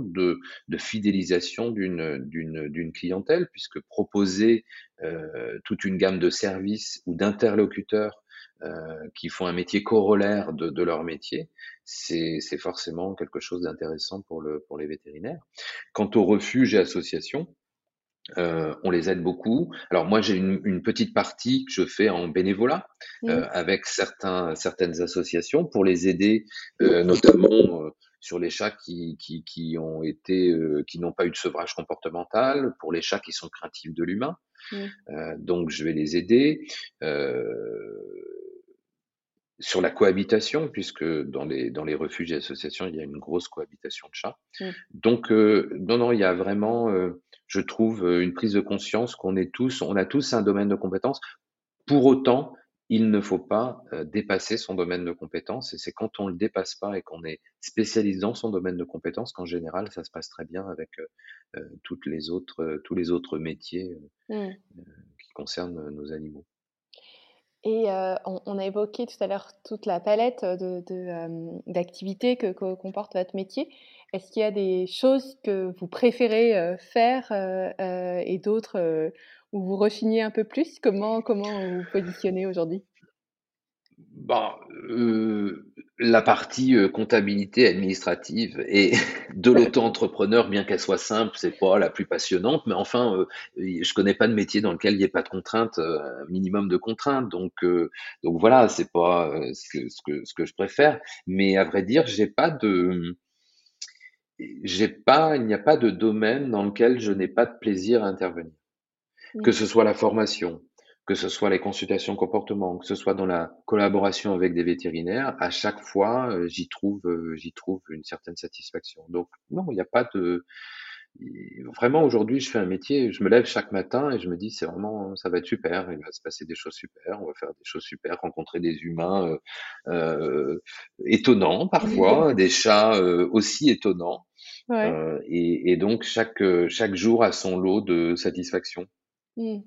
de, fidélisation d'une, clientèle, puisque proposer euh, toute une gamme de services ou d'interlocuteurs euh, qui font un métier corollaire de, leur métier, c'est, forcément quelque chose d'intéressant pour les vétérinaires. Quant aux refuges et associations, euh, on les aide beaucoup. Alors moi j'ai une, une, petite partie que je fais en bénévolat euh, mmh. avec certains, certaines associations pour les aider, euh, notamment euh, sur les chats qui, qui, qui ont été, euh, qui n'ont pas eu de sevrage comportemental, pour les chats qui sont craintifs de l'humain. Mmh. Euh, donc je vais les aider. Euh, sur la cohabitation, puisque dans les, dans les refuges et associations, il y a une grosse cohabitation de chats. Mmh. Donc, euh, non, non, il y a vraiment, euh, je trouve, une prise de conscience qu'on est tous, on a tous un domaine de compétences. Pour autant, il ne faut pas euh, dépasser son domaine de compétences. Et c'est quand on le dépasse pas et qu'on est spécialisé dans son domaine de compétences qu'en général, ça se passe très bien avec euh, toutes les autres, tous les autres métiers mmh. qui concernent nos animaux. Et euh, on, on, a évoqué tout à l'heure toute la palette de, de, euh, d'activités que, que, comporte votre métier. Est-ce qu'il y a des choses que vous préférez euh, faire et d'autres où vous rechignez un peu plus? Comment, comment vous positionnez aujourd'hui? Euh, la partie euh, comptabilité administrative et de l'auto-entrepreneur, bien qu'elle soit simple, c'est pas la plus passionnante, mais enfin, euh, je connais pas de métier dans lequel il n'y ait pas de contraintes, euh, un minimum de contraintes. Donc, euh, donc voilà, c'est pas euh, ce que, ce que ce que je préfère. Mais à vrai dire, j'ai pas de, j'ai pas, il n'y a pas de domaine dans lequel je n'ai pas de plaisir à intervenir. Que ce soit la formation, que ce soit les consultations comportement, que ce soit dans la collaboration avec des vétérinaires, à chaque fois, euh, j'y trouve, euh, j'y trouve une certaine satisfaction. Donc non, il n'y a pas de vraiment aujourd'hui, je fais un métier, je me lève chaque matin et je me dis c'est vraiment ça va être super, il va se passer des choses super, on va faire des choses super, rencontrer des humains euh, euh, étonnants parfois, des chats euh, aussi étonnants. Ouais. Euh, et, et, donc chaque chaque jour a son lot de satisfaction. Mmh.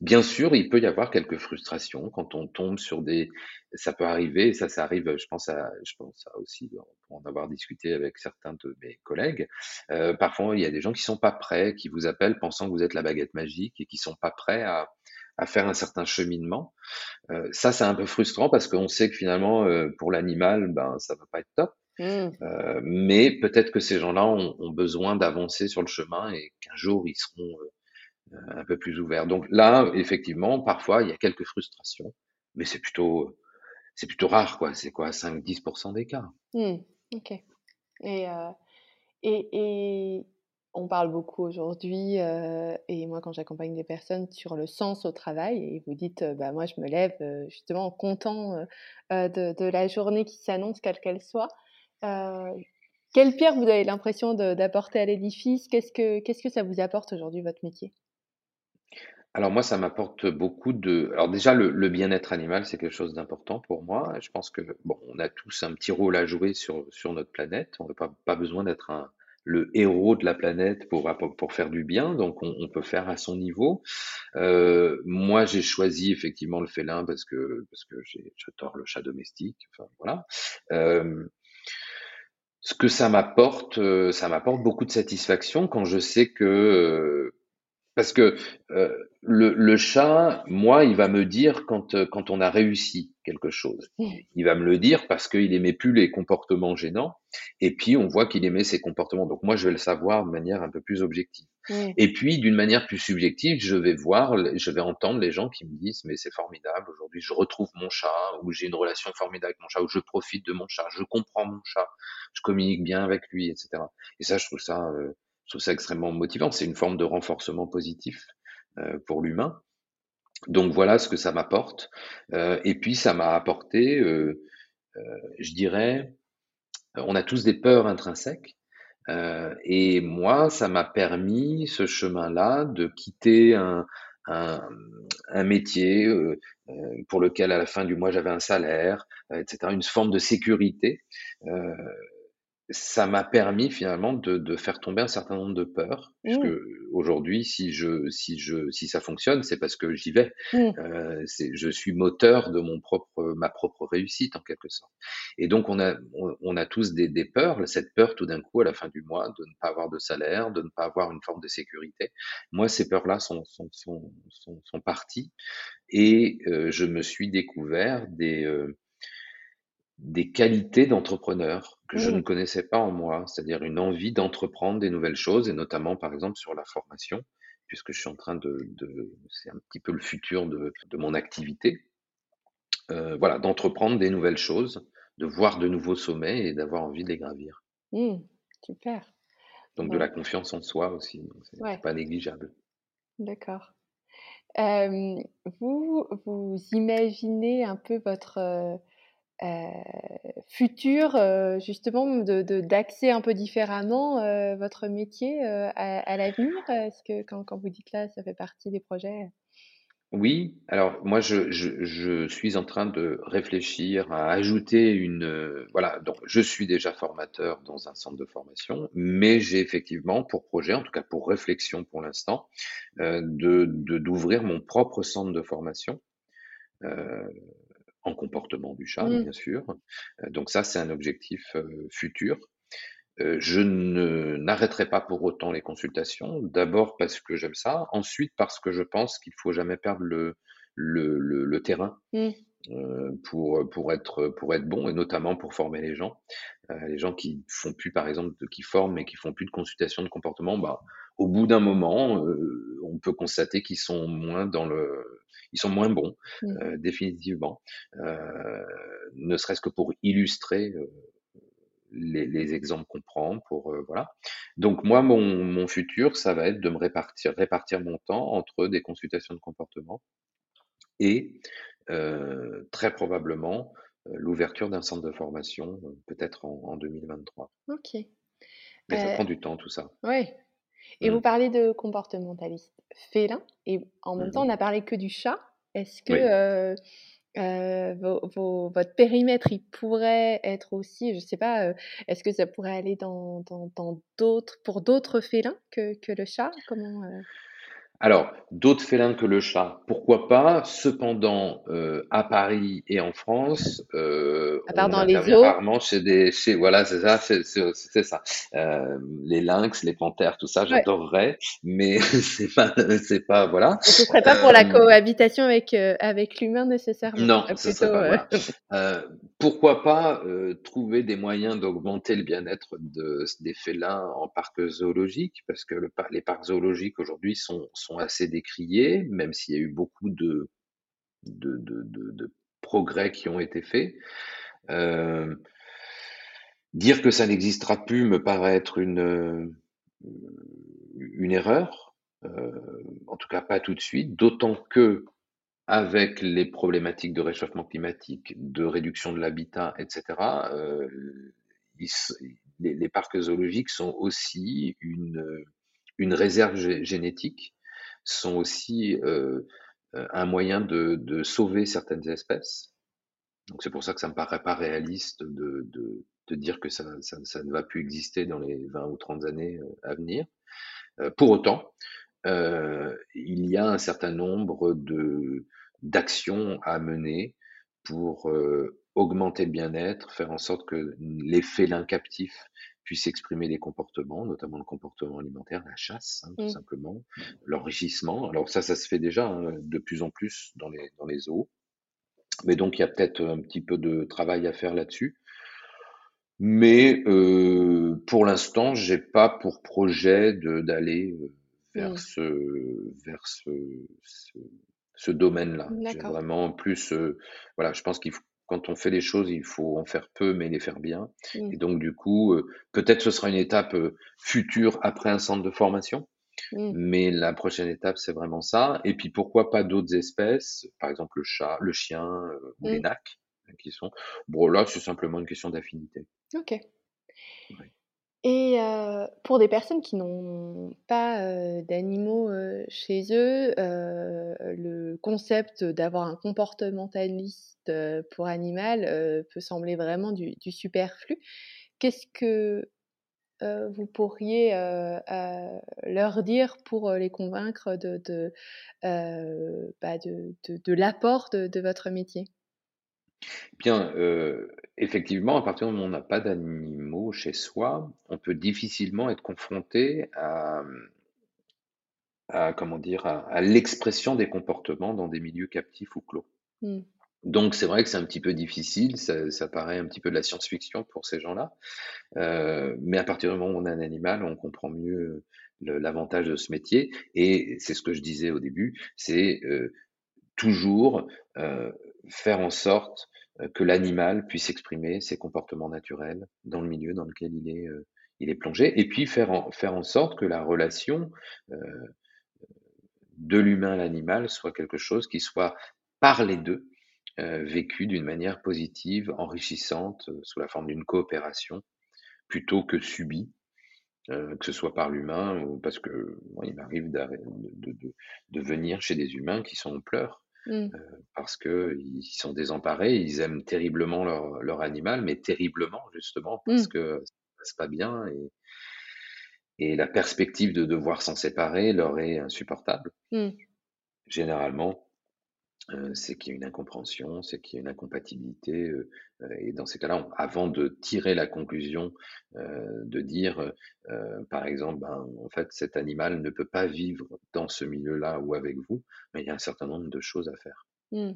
Bien sûr, il peut y avoir quelques frustrations quand on tombe sur des. Ça peut arriver, ça, ça arrive. Je pense à, je pense à aussi pour en avoir discuté avec certains de mes collègues. Euh, parfois, il y a des gens qui sont pas prêts, qui vous appellent pensant que vous êtes la baguette magique et qui sont pas prêts à, à faire un certain cheminement. Euh, ça, c'est un peu frustrant parce qu'on sait que finalement, euh, pour l'animal, ben, ça va pas être top. Mmh. Euh, mais peut-être que ces gens-là ont, ont besoin d'avancer sur le chemin et qu'un jour ils seront un peu plus ouvert. Donc là, effectivement, parfois, il y a quelques frustrations, mais c'est plutôt, c'est plutôt rare, quoi. C'est quoi, 5-10% des cas. Mmh, ok. Et, euh, et, et, on parle beaucoup aujourd'hui, euh, et moi, quand j'accompagne des personnes sur le sens au travail, et vous dites, euh, bah, moi, je me lève justement content de, de, la journée qui s'annonce, quelle qu'elle soit. quelle pierre vous avez l'impression d'apporter à l'édifice? Qu'est-ce que, qu'est-ce que ça vous apporte aujourd'hui, votre métier? Alors moi, ça m'apporte beaucoup de. Alors déjà, le, le bien-être animal, c'est quelque chose d'important pour moi. Je pense que bon, on a tous un petit rôle à jouer sur sur notre planète. On n'a pas pas besoin d'être un le héros de la planète pour pour faire du bien. Donc on, on peut faire à son niveau. Euh, moi, j'ai choisi effectivement le félin parce que parce que j'adore le chat domestique. Enfin voilà. Euh, ce que ça m'apporte, ça m'apporte beaucoup de satisfaction quand je sais que Parce que euh, le, le, chat, moi, il va me dire quand, euh, quand on a réussi quelque chose. Mmh. Il va me le dire parce qu'il aimait plus les comportements gênants. Et puis, on voit qu'il aimait ces comportements. Donc, moi, je vais le savoir de manière un peu plus objective. Mmh. Et puis, d'une manière plus subjective, je vais voir, je vais entendre les gens qui me disent, mais c'est formidable, aujourd'hui, je retrouve mon chat, ou j'ai une relation formidable avec mon chat, ou je profite de mon chat, je comprends mon chat, je communique bien avec lui, etc. Et ça, je trouve ça... Euh, je trouve ça extrêmement motivant. C'est une forme de renforcement positif euh, pour l'humain. Donc voilà ce que ça m'apporte. Euh, et puis ça m'a apporté, euh, je dirais, on a tous des peurs intrinsèques. et moi, ça m'a permis ce chemin-là de quitter un, un, un métier pour lequel à la fin du mois j'avais un salaire, etc., une forme de sécurité ça m'a permis finalement de, de, faire tomber un certain nombre de peurs, puisque mmh. aujourd'hui, si je, si je, si ça fonctionne, c'est parce que j'y vais. Mmh. Euh, je suis moteur de mon propre, ma propre réussite en quelque sorte. Et donc on a, on, a tous des, des, peurs. Cette peur, tout d'un coup, à la fin du mois, de ne pas avoir de salaire, de ne pas avoir une forme de sécurité. Moi, ces peurs-là sont, sont, sont, sont, sont parties, et euh, je me suis découvert des euh, des qualités d'entrepreneur que je ne connaissais pas en moi, c'est-à-dire une envie d'entreprendre des nouvelles choses, et notamment par exemple sur la formation, puisque je suis en train de, c'est un petit peu le futur de, mon activité, euh, voilà, d'entreprendre des nouvelles choses, de voir de nouveaux sommets et d'avoir envie de les gravir. Mmh, super. Donc de la confiance en soi aussi, c'est pas négligeable. D'accord. Euh, vous, vous imaginez un peu votre euh, futur, euh, justement, de, d'axer un peu différemment euh, votre métier à, l'avenir? Est-ce que quand, quand, vous dites là, ça fait partie des projets? Oui, alors moi je, je, suis en train de réfléchir à ajouter une... voilà, donc je suis déjà formateur dans un centre de formation, mais j'ai effectivement pour projet, en tout cas pour réflexion pour l'instant, de, d'ouvrir mon propre centre de formation. Euh, en comportement du chat, mmh. bien sûr. Euh, donc ça, c'est un objectif euh, futur. Euh, je ne n'arrêterai pas pour autant les consultations. D'abord parce que j'aime ça. Ensuite parce que je pense qu'il faut jamais perdre le, le, le, terrain. Mmh. pour, pour, être, pour être bon et notamment pour former les gens. les gens qui font plus, par exemple, qui forment mais qui font plus de consultation de comportement, bah, au bout d'un moment, on peut constater qu'ils sont moins dans le, ils sont moins bons, mmh. euh, définitivement, euh, ne serait-ce que pour illustrer euh, les, les, exemples qu'on prend pour voilà. Donc moi mon, mon, futur ça va être de me répartir répartir mon temps entre des consultations de comportement et très probablement l'ouverture d'un centre de formation peut-être en, en, 2023. Ok. Mais ça prend du temps tout ça. Oui, et vous mmh. parlez de comportementaliste félin, et en même temps, on n'a parlé que du chat. Est-ce que euh, euh, votre périmètre, il pourrait être aussi, je ne sais pas, euh, est-ce que ça pourrait aller dans, dans, d'autres, pour d'autres félins que, que le chat? Comment alors, d'autres félins que le chat, pourquoi pas? Cependant, euh, à Paris et en France, euh, à part on dans les rarement chez des, chez voilà, c'est ça, c'est ça. Euh, les lynx, les panthères, tout ça, j'adorerais, mais c'est pas, c'est pas, voilà. ce serait pas pour la euh, cohabitation avec avec l'humain nécessairement. Non, ce serait pas. Voilà. pourquoi pas trouver des moyens d'augmenter le bien-être de, des félins en parc zoologique, parce que le, les parcs zoologiques aujourd'hui sont sont assez décriés, même s'il y a eu beaucoup de, de, de, progrès qui ont été faits. Euh, dire que ça n'existera plus me paraît être une, une erreur, euh, en tout cas pas tout de suite, d'autant que avec les problématiques de réchauffement climatique, de réduction de l'habitat, etc., euh, les, les, parcs zoologiques sont aussi une, une réserve génétique sont aussi euh, euh, un moyen de, sauver certaines espèces. Donc c'est pour ça que ça me paraît pas réaliste de, de, dire que ça, ne va plus exister dans les 20 ou 30 années euh, à venir. pour autant, il y a un certain nombre d'actions à mener pour augmenter le bien-être, faire en sorte que les félins captifs puissent exprimer des comportements, notamment le comportement alimentaire, la chasse, hein, tout Mmh. simplement, l'enrichissement. Alors ça, ça se fait déjà hein, de plus en plus dans les, dans les zoos. Mais donc, il y a peut-être un petit peu de travail à faire là-dessus. Mais euh, pour l'instant, j'ai pas pour projet d'aller euh, vers Mmh. ce vers ce, ce, ce domaine-là. J'ai vraiment plus, euh, voilà, je pense qu'il faut, quand on fait les choses, il faut en faire peu, mais les faire bien. Mmh. Et donc, du coup, euh, peut-être ce sera une étape euh, future après un centre de formation. Mmh. Mais la prochaine étape, c'est vraiment ça. Et puis, pourquoi pas d'autres espèces, par exemple le chat, le chien euh, ou les Mmh. nacs, qui sont. Bon, là, c'est simplement une question d'affinité. OK. Ouais. Et heu, pour des personnes qui n'ont pas, heu, d'animaux, heu, chez eux, le concept d'avoir un comportementaliste, pour animal, peut sembler vraiment du superflu. Qu'est-ce que, vous pourriez, leur dire pour, les convaincre de bah, l'apport de votre métier? Bien, euh, effectivement, à partir du moment où on n'a pas d'animaux chez soi, on peut difficilement être confronté à, à, comment dire, à, à l'expression des comportements dans des milieux captifs ou clos. Mmh. Donc c'est vrai que c'est un petit peu difficile, ça, ça paraît un petit peu de la science-fiction pour ces gens-là, euh, mais à partir du moment où on a un animal, on comprend mieux le- l'avantage de ce métier, et c'est ce que je disais au début, c'est euh, toujours faire en sorte euh, que l'animal puisse exprimer ses comportements naturels dans le milieu dans lequel il est, euh, plongé, et puis faire en, sorte que la relation euh, de l'humain à l'animal soit quelque chose qui soit par les deux vécu d'une manière positive, enrichissante, sous la forme d'une coopération, plutôt que subie, que ce soit par l'humain, parce que moi, il m'arrive de, venir chez des humains qui sont en pleurs, Mmh. parce qu'ils sont désemparés, ils aiment terriblement leur, leur animal, mais terriblement justement, parce Mmh. que ça passe pas bien, et, et la perspective de devoir s'en séparer leur est insupportable. Mmh. Généralement, c'est qu'il y a une incompréhension, c'est qu'il y a une incompatibilité. Et dans ces cas-là, avant de tirer la conclusion, de dire, par exemple, ben, en fait, cet animal ne peut pas vivre dans ce milieu-là ou avec vous, mais il y a un certain nombre de choses à faire. Mmh.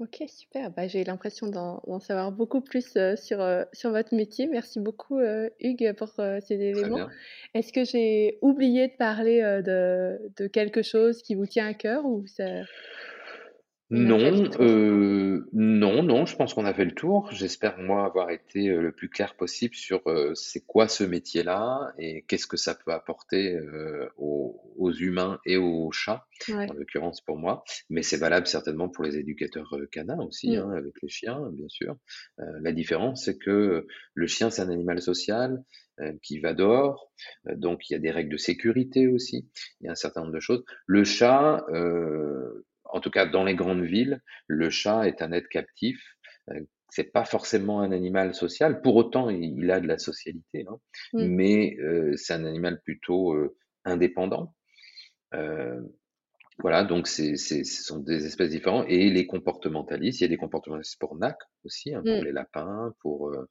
OK, super. Bah, j'ai l'impression d'en d'en savoir beaucoup plus, heu, sur, heu, sur votre métier. Merci beaucoup, heu, Hugues, pour, ces éléments. Est-ce que j'ai oublié de parler, de de quelque chose qui vous tient à cœur ou ça on a fait le Non, heu, non, non, je pense qu'on a fait le tour. J'espère, moi, avoir été, heu, le plus clair possible sur, heu, c'est quoi ce métier-là et qu'est-ce que ça peut apporter, heu, aux aux humains et aux chats, Ouais. en l'occurrence pour moi. Mais c'est valable certainement pour les éducateurs, heu, canins aussi, Mmh. hein, avec les chiens, bien sûr. Heu, la différence, c'est que, le chien, c'est un animal social, heu, qui va dehors, heu, donc il y a des règles de sécurité aussi. Il y a un certain nombre de choses. Le chat, heu en tout cas dans les grandes villes, le chat est un être captif. Euh, c'est pas forcément un animal social. Pour autant, il, a de la socialité, hein. Mmh. mais euh, c'est un animal plutôt euh, indépendant. Euh, voilà, donc c'est, ce sont des espèces différentes. Et les comportementalistes, il y a des comportementalistes pour NAC aussi, hein, pour Mmh. les lapins, pour, euh,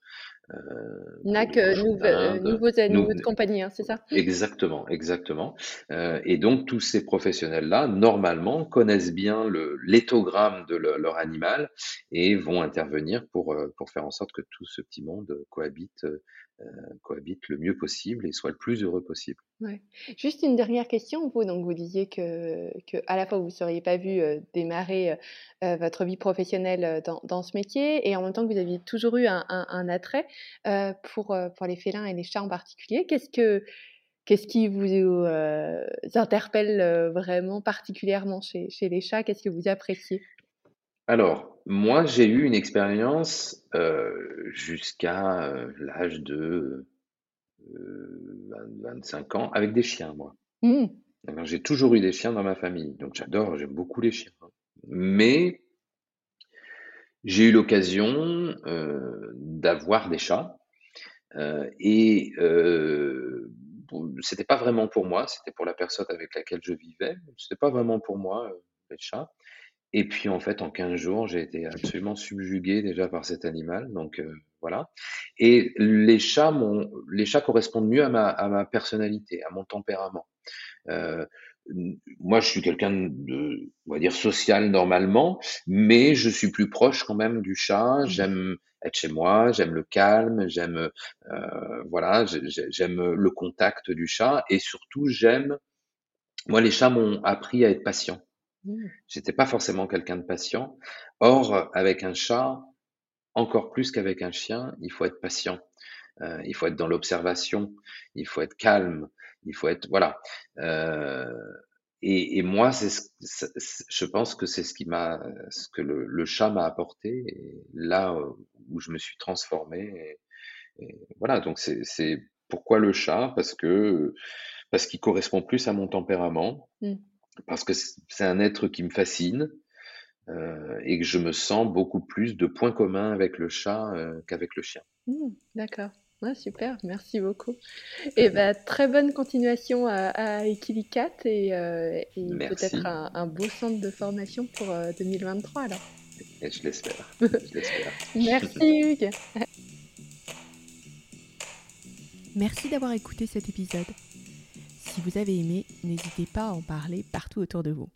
euh, pour NAC, les d'Inde. nouveaux animaux Nous, de compagnie, hein, c'est ça? Exactement, exactement. Euh, et donc tous ces professionnels-là, normalement, connaissent bien le l'éthogramme de le- leur animal et vont intervenir pour euh, pour faire en sorte que tout ce petit monde cohabite euh, cohabite le mieux possible et soit le plus heureux possible. Ouais. Juste une dernière question, vous, donc vous disiez que que à la fois vous ne seriez pas vu, démarrer, votre vie professionnelle, dans dans ce métier et en même temps que vous aviez toujours eu un un un attrait, heu, pour, heu, pour les félins et les chats en particulier. Qu'est-ce que qu'est-ce qui vous, heu, interpelle, vraiment particulièrement chez chez les chats? Qu'est-ce que vous appréciez? Alors, moi, j'ai eu une expérience euh, jusqu'à euh, l'âge de euh, 20 25 ans avec des chiens, moi. Mmh. J'ai toujours eu des chiens dans ma famille, donc j'adore, j'aime beaucoup les chiens. Mais j'ai eu l'occasion euh, d'avoir des chats euh, et euh, c'était pas vraiment pour moi, c'était pour la personne avec laquelle je vivais, c'était pas vraiment pour moi euh, les chats. et puis en fait, en 15 jours, j'ai été absolument subjugué déjà par cet animal, donc euh, voilà. Et les chats, les chats correspondent mieux à ma, à ma personnalité, à mon tempérament. Euh, moi, je suis quelqu'un de, on va dire, social normalement, mais je suis plus proche quand même du chat. Mmh. J'aime être chez moi, j'aime le calme, j'aime, euh, voilà, j'aime le contact du chat et surtout j'aime. Moi, les chats m'ont appris à être patient. Mmh. J'étais pas forcément quelqu'un de patient. Or, avec un chat, encore plus qu'avec un chien, il faut être patient. Euh, il faut être dans l'observation, il faut être calme, il faut être voilà. Euh, et, et, moi, c'est, je pense que c'est ce qui m'a, ce que le, le chat m'a apporté, et là euh, où je me suis transformé. Et, et voilà, donc c'est, pourquoi le chat? Parce que parce qu'il correspond plus à mon tempérament. Mmh parce que c'est un être qui me fascine euh, et que je me sens beaucoup plus de points communs avec le chat euh, qu'avec le chien. Mmh, d'accord. Ouais, super, merci beaucoup. Et bah, très bonne continuation à, à Equilicat et, euh, et peut-être un, un, beau centre de formation pour 2023 alors. Et je l'espère. merci Hugues. Merci d'avoir écouté cet épisode. Si vous avez aimé, n'hésitez pas à en parler partout autour de vous.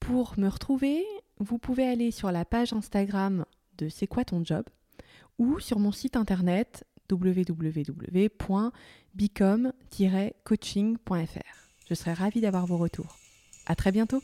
Pour me retrouver, vous pouvez aller sur la page Instagram de C'est quoi ton job ou sur mon site internet www.bicom-coaching.fr. Je serai ravie d'avoir vos retours. À très bientôt!